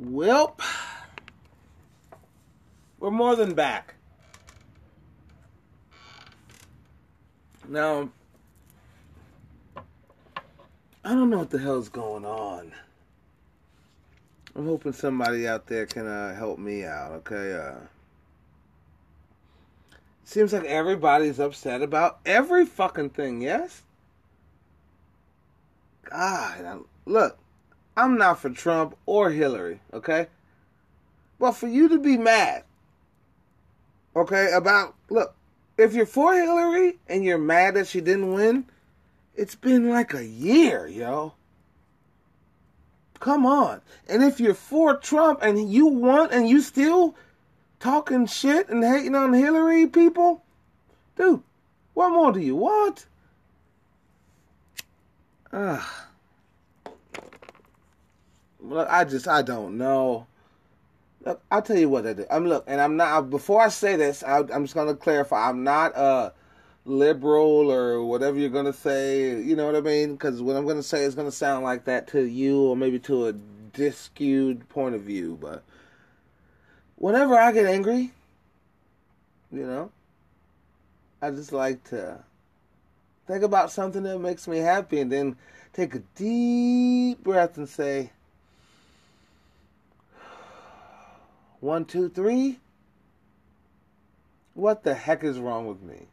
Welp, we're more than back. Now, I don't know what the hell's going on. I'm hoping somebody out there can uh, help me out, okay? Uh, seems like everybody's upset about every fucking thing, yes? God, look, I'm not for Trump or Hillary, okay? But for you to be mad, okay, about, look, if you're for Hillary and you're mad that she didn't win, it's been like a year, yo. Come on. And if you're for Trump and you want and you still talking shit and hating on Hillary people, dude, what more do you want? Ah. Look, I just I don't know. Look, I'll tell you what I do. I'm look, and I'm not. Before I say this, I, I'm just gonna clarify. I'm not a liberal or whatever you're gonna say. You know what I mean? Because what I'm gonna say is gonna sound like that to you, or maybe to a diskewed point of view. But whenever I get angry, you know, I just like to think about something that makes me happy, and then take a deep breath and say One, two, three. What the heck is wrong with me?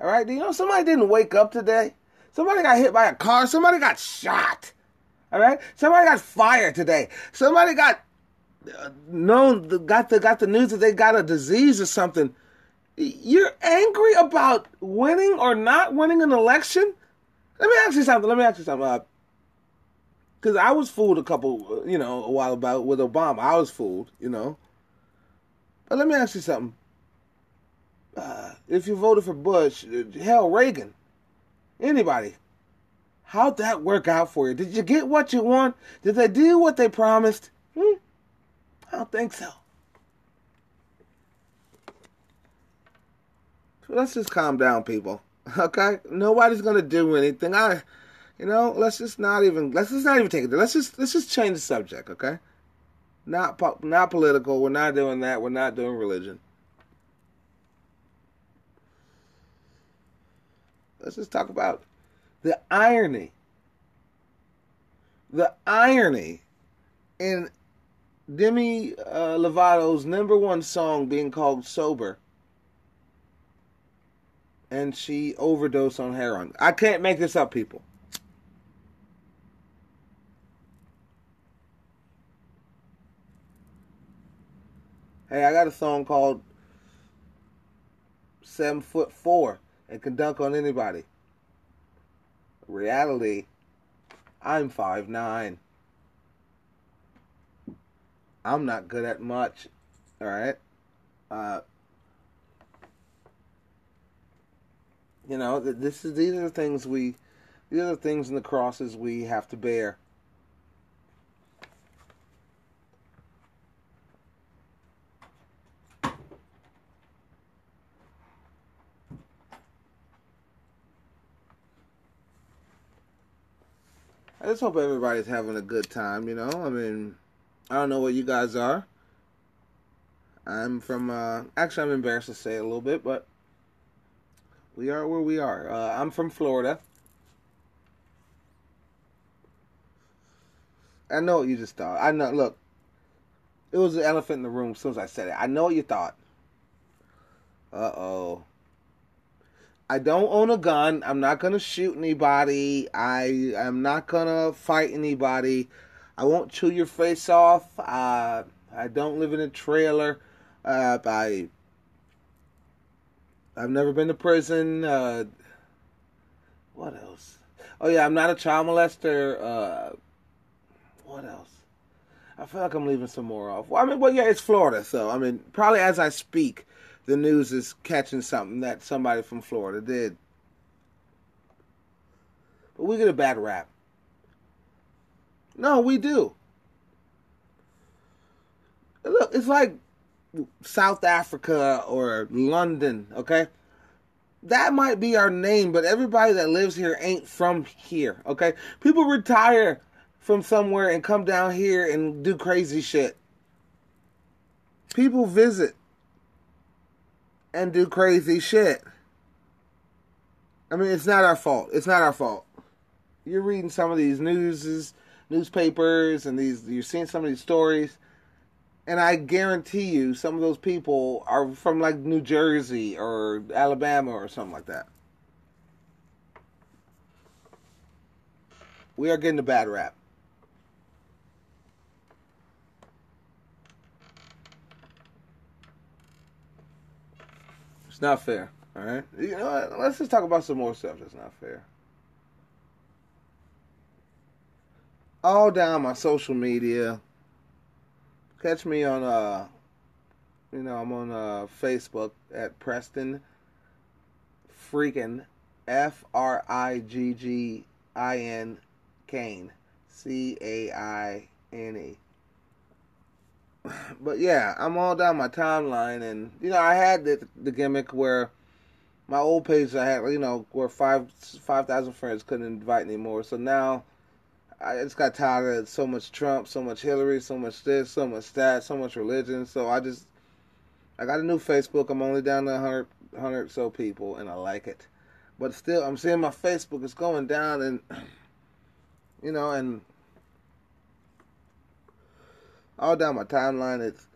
All right, do you know somebody didn't wake up today? Somebody got hit by a car. Somebody got shot. All right, somebody got fired today. Somebody got uh, known got the got the news that they got a disease or something. You're angry about winning or not winning an election? Let me ask you something. Let me ask you something. Uh, because I was fooled a couple, you know, a while about with Obama. I was fooled, you know. But let me ask you something. Uh, if you voted for Bush, hell, Reagan, anybody, how'd that work out for you? Did you get what you want? Did they do what they promised? Hmm? I don't think so. So let's just calm down, people. Okay? Nobody's gonna do anything. I you know, let's just not even let's just not even take it. Let's just let's just change the subject, okay? Not po- not political. We're not doing that. We're not doing religion. Let's just talk about the irony. The irony in Demi uh, Lovato's number one song being called "Sober." and she overdosed on heroin. I can't make this up, people. Hey, I got a song called Seven Foot Four and can dunk on anybody. Reality, I'm five nine. I'm not good at much. All right. Uh, you know, this is these are the things we, these are the things and the crosses we have to bear. Just hope everybody's having a good time, you know? I mean, I don't know what you guys are. I'm from, uh, actually, I'm embarrassed to say a little bit, but we are where we are. Uh, I'm from Florida. I know what you just thought. I know, look, it was an elephant in the room as soon as I said it. I know what you thought. Uh oh. I don't own a gun. I'm not gonna shoot anybody. I am not gonna fight anybody. I won't chew your face off. Uh, I don't live in a trailer. Uh, I I've never been to prison. Uh, what else? Oh yeah, I'm not a child molester. Uh, what else? I feel like I'm leaving some more off. Well, I mean, well, yeah, it's Florida, so I mean, probably as I speak, the news is catching something that somebody from Florida did. But we get a bad rap. No, we do. Look, it's like South Africa or London, okay? That might be our name, but everybody that lives here ain't from here, okay? People retire from somewhere and come down here and do crazy shit. People visit and do crazy shit. I mean, it's not our fault. It's not our fault. You're reading some of these newses, newspapers, and these you're seeing some of these stories, and I guarantee you, some of those people are from like New Jersey or Alabama or something like that. We are getting a bad rap. It's not fair. All right. You know what? Let's just talk about some more stuff that's not fair. All down my social media. Catch me on uh you know, I'm on uh Facebook at Preston freaking F R I G G I N Caine. C A I N E but yeah, I'm all down my timeline, and you know, I had the, the gimmick where my old page I had, you know, where five five thousand friends couldn't invite anymore. So now I just got tired of so much Trump, so much Hillary, so much this, so much that, so much religion. So I just I got a new Facebook. I'm only down to 100, 100 so people, and I like it. But still, I'm seeing my Facebook is going down, and you know, and all down my timeline. It's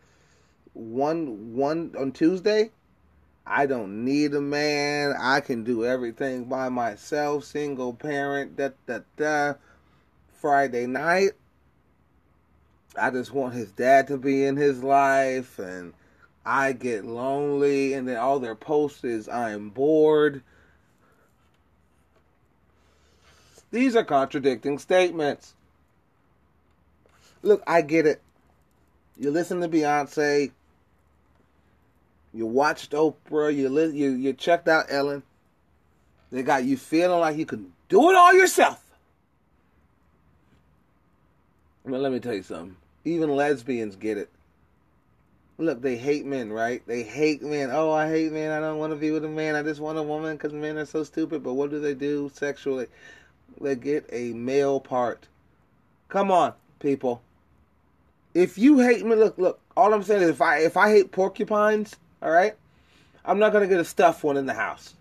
one one on Tuesday. I don't need a man. I can do everything by myself. Single parent. Da da da. Friday night. I just want his dad to be in his life, and I get lonely. And then all their posts is I'm bored. These are contradicting statements. Look, I get it you listen to Beyonce, you watched Oprah, you li- you you checked out Ellen. They got you feeling like you can do it all yourself. But let me tell you something. Even lesbians get it. Look, they hate men, right? They hate men. Oh, I hate men. I don't want to be with a man. I just want a woman because men are so stupid. But what do they do sexually? They get a male part. Come on, people if you hate me, look, look. All I'm saying is, if I if I hate porcupines, all right, I'm not gonna get a stuffed one in the house.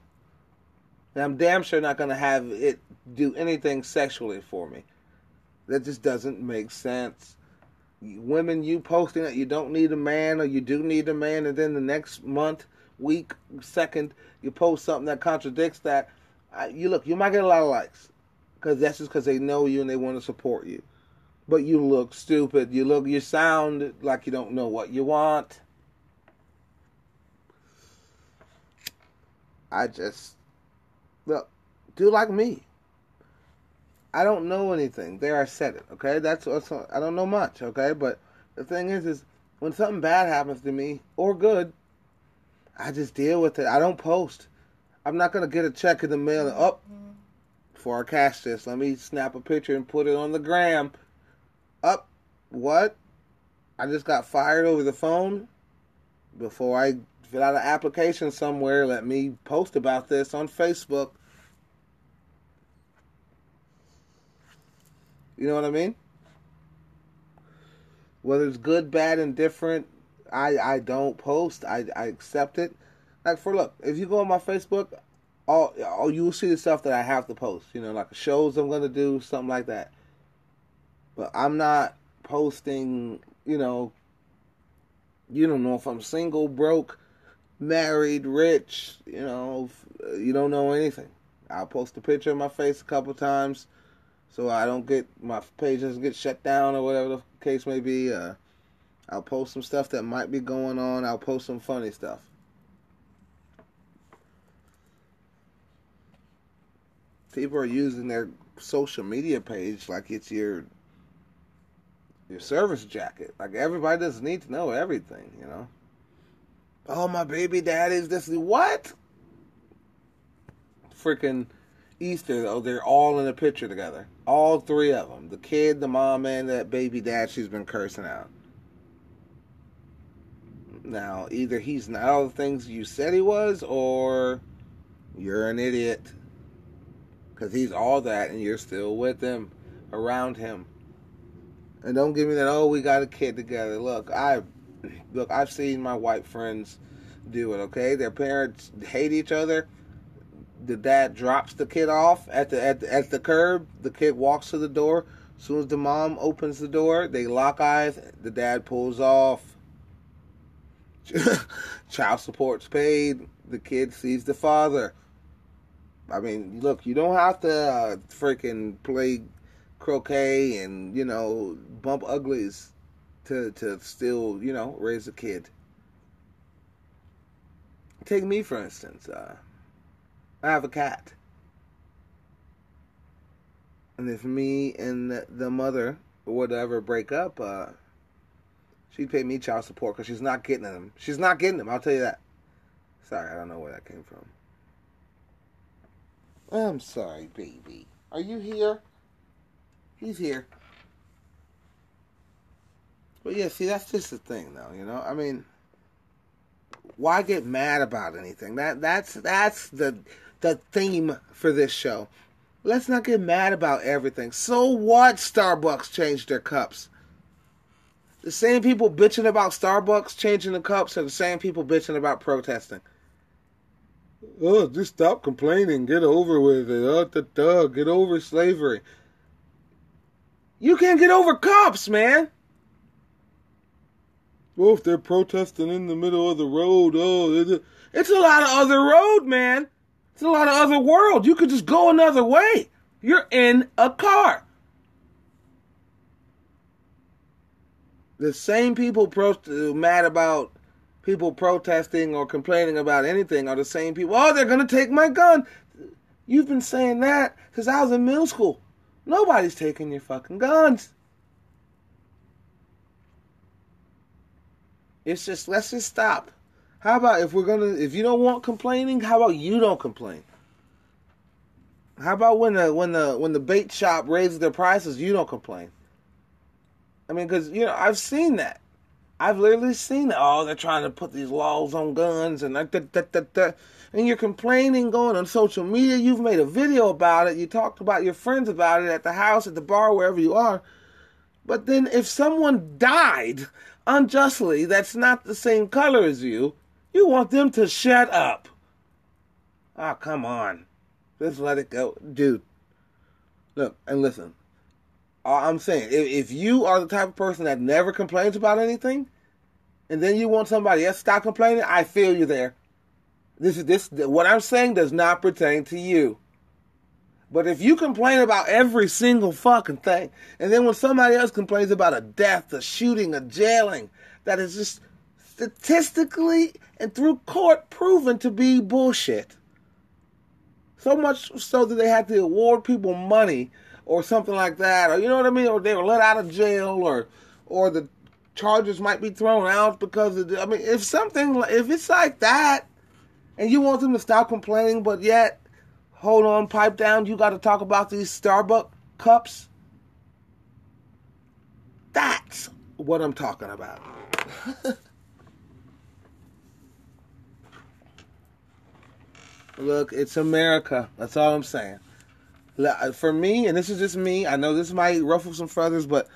And I'm damn sure not gonna have it do anything sexually for me. That just doesn't make sense. Women, you posting that you don't need a man or you do need a man, and then the next month, week, second, you post something that contradicts that. you look, you might get a lot of likes because that's just because they know you and they want to support you but you look stupid. You look, you sound like you don't know what you want. I just, look, do like me. I don't know anything. There, I said it. Okay, that's, that's I don't know much. Okay, but the thing is, is when something bad happens to me or good, I just deal with it. I don't post. I'm not gonna get a check in the mail up oh, mm-hmm. before I cash this. Let me snap a picture and put it on the gram up what? I just got fired over the phone. Before I fill out an application somewhere, let me post about this on Facebook. You know what I mean? Whether it's good, bad, and different, I I don't post. I I accept it. Like for look, if you go on my Facebook, all all you will see the stuff that I have to post. You know, like shows I'm gonna do, something like that. But I'm not posting, you know, you don't know if I'm single, broke, married, rich, you know, you don't know anything. I'll post a picture of my face a couple times so I don't get my page doesn't get shut down or whatever the case may be. Uh, I'll post some stuff that might be going on. I'll post some funny stuff. People are using their social media page like it's your your service jacket. Like everybody doesn't need to know everything, you know. Oh, my baby daddy's this. What? Freaking Easter, though, they're all in a picture together. All three of them. The kid, the mom, and that baby dad she's been cursing out. Now, either he's not all the things you said he was, or you're an idiot. Because he's all that, and you're still with him, around him. And don't give me that. Oh, we got a kid together. Look, I look. I've seen my white friends do it. Okay, their parents hate each other. The dad drops the kid off at the at the, at the curb. The kid walks to the door. As soon as the mom opens the door, they lock eyes. The dad pulls off. Child support's paid. The kid sees the father. I mean, look, you don't have to uh, freaking play croquet and you know bump uglies to to still you know raise a kid. Take me for instance. Uh, I have a cat, and if me and the mother or whatever break up, uh, she'd pay me child support because she's not getting them. She's not getting them. I'll tell you that. Sorry, I don't know where that came from. I'm sorry, baby. Are you here? He's here. But yeah, see, that's just the thing, though. You know, I mean, why get mad about anything? That that's that's the the theme for this show. Let's not get mad about everything. So what? Starbucks changed their cups. The same people bitching about Starbucks changing the cups are the same people bitching about protesting. Oh, just stop complaining. Get over with it. Oh, da, da, get over slavery. You can't get over cops, man. Well, if they're protesting in the middle of the road, oh, it's a lot of other road, man. It's a lot of other world. You could just go another way. You're in a car. The same people pro- mad about people protesting or complaining about anything are the same people. Oh, they're going to take my gun. You've been saying that since I was in middle school. Nobody's taking your fucking guns. It's just let's just stop. How about if we're gonna if you don't want complaining, how about you don't complain? How about when the when the when the bait shop raises their prices, you don't complain? I mean, because you know I've seen that. I've literally seen it. Oh, they're trying to put these laws on guns and that, that, that, that, and you're complaining going on social media. You've made a video about it. You talked about your friends about it at the house, at the bar, wherever you are. But then if someone died unjustly that's not the same color as you, you want them to shut up. Oh, come on. Just let it go. Dude, look, and listen. I'm saying, if you are the type of person that never complains about anything, and then you want somebody else to stop complaining, I feel you there. This is this what I'm saying does not pertain to you. But if you complain about every single fucking thing, and then when somebody else complains about a death, a shooting, a jailing, that is just statistically and through court proven to be bullshit. So much so that they had to award people money or something like that, or you know what I mean, or they were let out of jail, or or the charges might be thrown out because of. The, I mean, if something, if it's like that, and you want them to stop complaining, but yet, hold on, pipe down, you got to talk about these Starbucks cups. That's what I'm talking about. Look, it's America. That's all I'm saying. For me, and this is just me, I know this might ruffle some feathers, but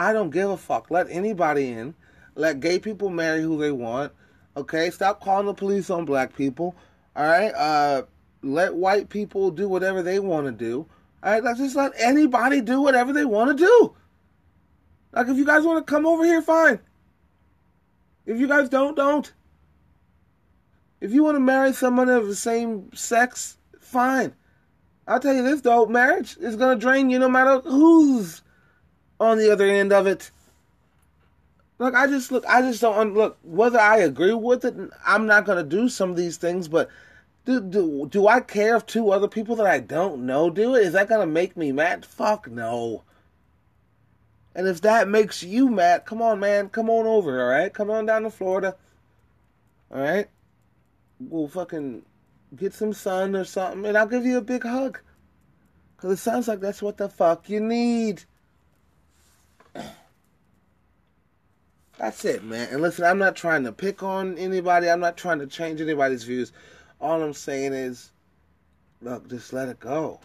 I don't give a fuck. Let anybody in. Let gay people marry who they want. Okay, stop calling the police on black people. All right, uh, let white people do whatever they want to do. All right, let's just let anybody do whatever they want to do. Like if you guys want to come over here, fine. If you guys don't, don't. If you want to marry someone of the same sex, fine. I'll tell you this though, marriage is gonna drain you no matter who's on the other end of it. Look, I just look. I just don't look. Whether I agree with it, I'm not gonna do some of these things. But do do do I care if two other people that I don't know do it? Is that gonna make me mad? Fuck no. And if that makes you mad, come on, man, come on over. All right, come on down to Florida. All right, we'll fucking get some sun or something, and I'll give you a big hug. Cause it sounds like that's what the fuck you need. That's it, man. And listen, I'm not trying to pick on anybody. I'm not trying to change anybody's views. All I'm saying is, look, just let it go.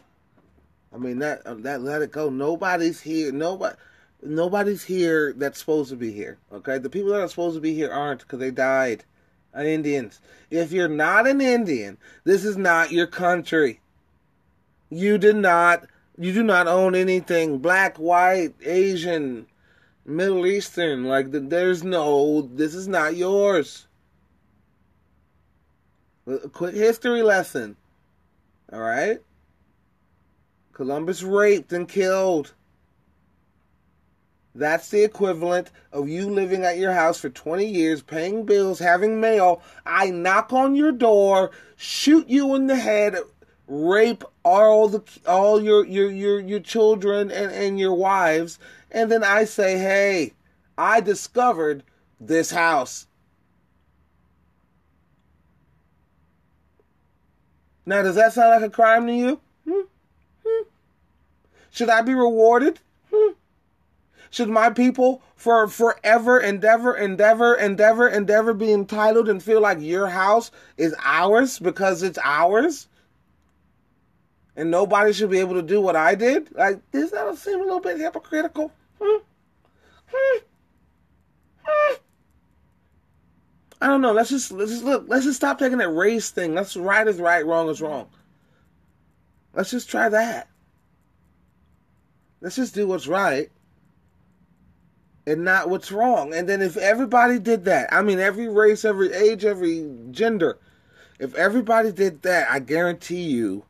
I mean that uh, that let it go. Nobody's here. Nobody. nobody's here that's supposed to be here. Okay, the people that are supposed to be here aren't because they died. An Indians. If you're not an Indian, this is not your country. You did not. You do not own anything. Black, white, Asian, Middle Eastern. Like there's no. This is not yours. A quick history lesson. All right. Columbus raped and killed. That's the equivalent of you living at your house for 20 years, paying bills, having mail. I knock on your door, shoot you in the head, rape all the all your your your, your children and, and your wives, and then I say, "Hey, I discovered this house." Now, does that sound like a crime to you? Hmm? Hmm? Should I be rewarded? Hmm? Should my people for forever, endeavor, endeavor, endeavor, endeavor be entitled and feel like your house is ours because it's ours? And nobody should be able to do what I did? Like, does that seem a little bit hypocritical? I don't know. Let's just let's just look. Let's just stop taking that race thing. Let's right is right, wrong is wrong. Let's just try that. Let's just do what's right and not what's wrong. And then if everybody did that, I mean, every race, every age, every gender, if everybody did that, I guarantee you,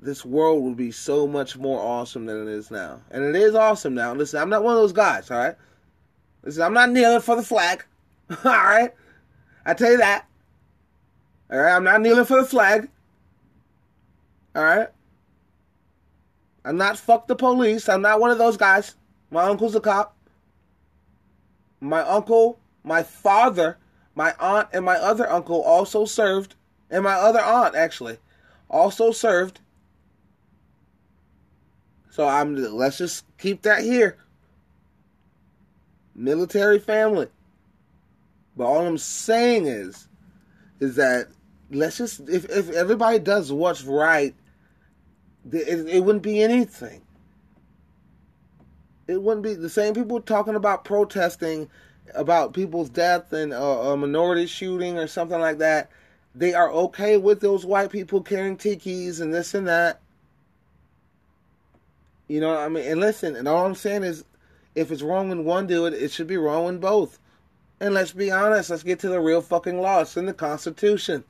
this world would be so much more awesome than it is now. And it is awesome now. Listen, I'm not one of those guys, all right? Listen, I'm not kneeling for the flag, all right? I tell you that. All right, I'm not kneeling for the flag. All right? I'm not fuck the police. I'm not one of those guys. My uncle's a cop my uncle, my father, my aunt, and my other uncle also served, and my other aunt actually also served. So I'm let's just keep that here. Military family. But all I'm saying is is that let's just if if everybody does what's right, it, it wouldn't be anything it wouldn't be the same people talking about protesting about people's death and a minority shooting or something like that. They are okay with those white people carrying tikis and this and that. You know, what I mean, and listen, and all I'm saying is, if it's wrong when one do it, it should be wrong when both. And let's be honest, let's get to the real fucking law. It's in the Constitution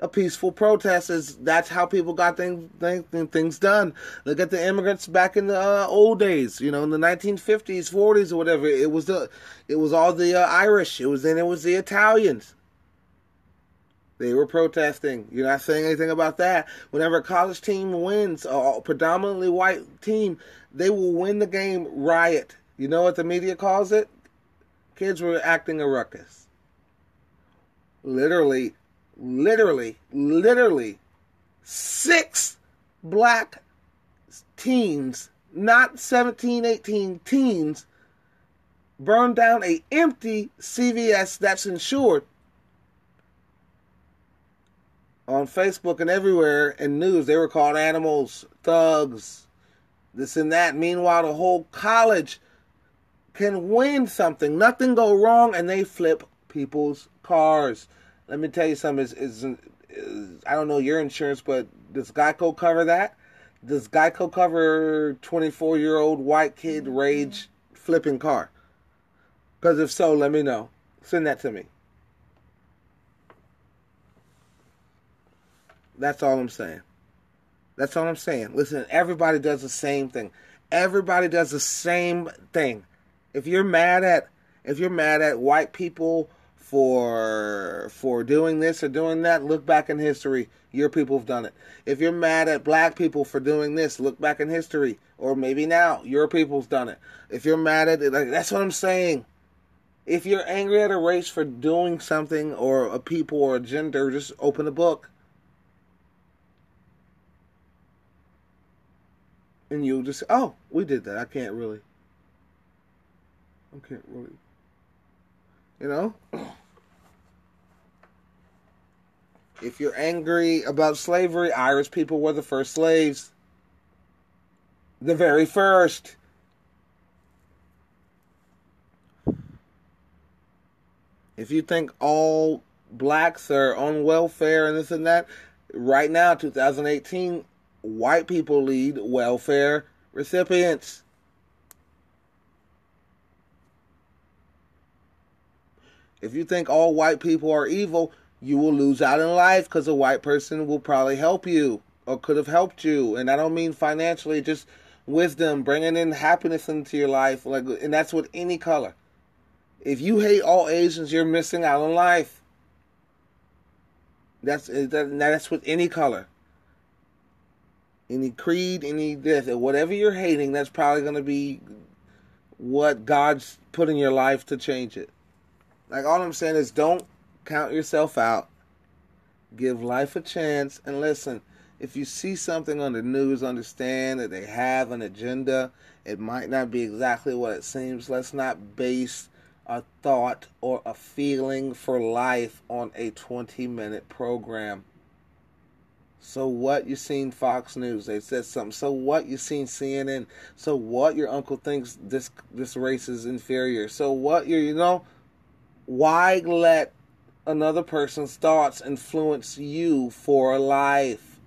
a peaceful protest is that's how people got things things, things done. Look at the immigrants back in the uh, old days, you know, in the 1950s, 40s, or whatever. It was the it was all the uh, Irish. It was then it was the Italians. They were protesting. You're not saying anything about that. Whenever a college team wins, a predominantly white team, they will win the game riot. You know what the media calls it? Kids were acting a ruckus. Literally, literally, literally six black teens, not 17, 18 teens, burned down a empty CVS that's insured on Facebook and everywhere in news. They were called animals, thugs, this and that. Meanwhile, the whole college can win something, nothing go wrong, and they flip people's cars. Let me tell you something. Is, is, is I don't know your insurance, but does Geico cover that? Does Geico cover 24 year old white kid mm-hmm. rage flipping car? Because if so, let me know. Send that to me. That's all I'm saying. That's all I'm saying. Listen, everybody does the same thing. Everybody does the same thing. If you're mad at if you're mad at white people for for doing this or doing that, look back in history. Your people have done it. If you're mad at black people for doing this, look back in history, or maybe now your people's done it. If you're mad at it, like that's what I'm saying. If you're angry at a race for doing something, or a people, or a gender, just open a book. and you'll just oh we did that. I can't really. I can't really. You know. If you're angry about slavery, Irish people were the first slaves. The very first. If you think all blacks are on welfare and this and that, right now, 2018, white people lead welfare recipients. If you think all white people are evil, you will lose out in life because a white person will probably help you or could have helped you. And I don't mean financially, just wisdom, bringing in happiness into your life. Like, and that's with any color. If you hate all Asians, you're missing out on life. That's eh, that's with any color, any creed, any this, whatever you're hating. That's probably going to be what God's put in your life to change it. Like all I'm saying is don't count yourself out. Give life a chance and listen. If you see something on the news, understand that they have an agenda. It might not be exactly what it seems. Let's not base a thought or a feeling for life on a 20 minute program. So what you seen Fox News? They said something. So what you seen CNN? So what your uncle thinks this this race is inferior? So what you you know? Why let another person's thoughts influence you for life?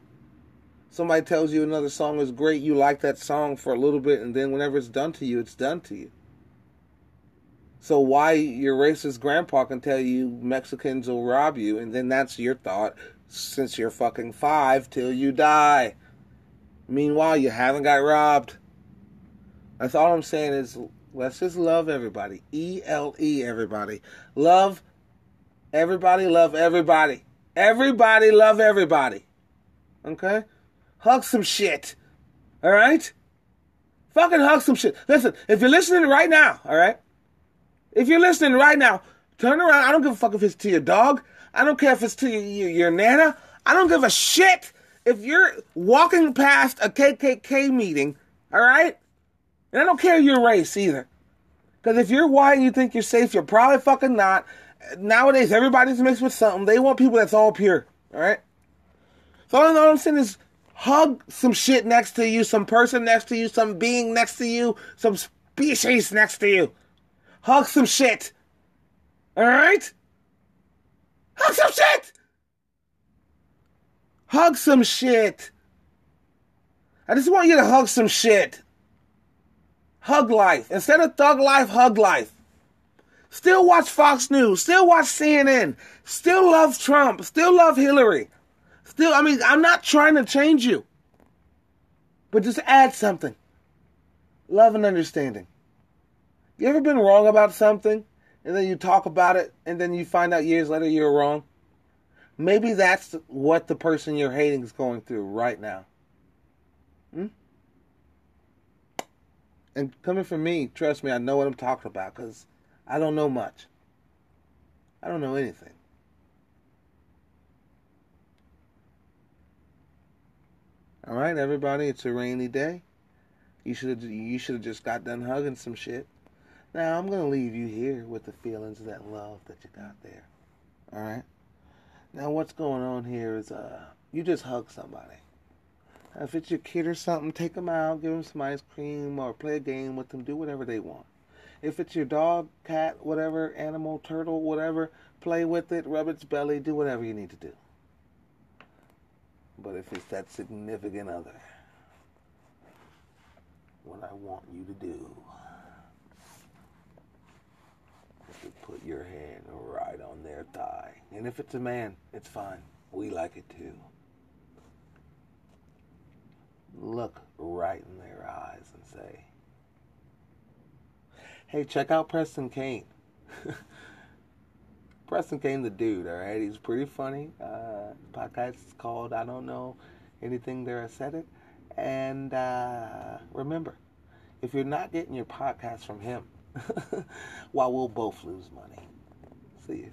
Somebody tells you another song is great, you like that song for a little bit, and then whenever it's done to you, it's done to you. So why your racist grandpa can tell you Mexicans will rob you, and then that's your thought since you're fucking five till you die. Meanwhile, you haven't got robbed. That's all I'm saying is Let's just love everybody. E L E, everybody. Love everybody, love everybody. Everybody, love everybody. Okay? Hug some shit. All right? Fucking hug some shit. Listen, if you're listening right now, all right? If you're listening right now, turn around. I don't give a fuck if it's to your dog. I don't care if it's to your, your, your nana. I don't give a shit if you're walking past a KKK meeting, all right? And I don't care your race either. Because if you're white and you think you're safe, you're probably fucking not. Nowadays, everybody's mixed with something. They want people that's all pure. All right? So all I'm saying is hug some shit next to you, some person next to you, some being next to you, some species next to you. Hug some shit. All right? Hug some shit. Hug some shit. I just want you to hug some shit. Hug life. Instead of thug life, hug life. Still watch Fox News. Still watch CNN. Still love Trump. Still love Hillary. Still, I mean, I'm not trying to change you. But just add something. Love and understanding. You ever been wrong about something and then you talk about it and then you find out years later you're wrong? Maybe that's what the person you're hating is going through right now. Hmm? And coming from me, trust me, I know what I'm talking about because I don't know much. I don't know anything. All right, everybody, it's a rainy day. You should you should have just got done hugging some shit. Now I'm gonna leave you here with the feelings of that love that you got there. All right. Now what's going on here is uh you just hug somebody. If it's your kid or something, take them out, give them some ice cream, or play a game with them. Do whatever they want. If it's your dog, cat, whatever, animal, turtle, whatever, play with it, rub its belly, do whatever you need to do. But if it's that significant other, what I want you to do is to put your hand right on their thigh. And if it's a man, it's fine. We like it too look right in their eyes and say, hey, check out Preston Caine. Preston Caine, the dude, all right? He's pretty funny. Uh, podcast is called I Don't Know Anything There I Said It. And uh, remember, if you're not getting your podcast from him, well, we'll both lose money. See you.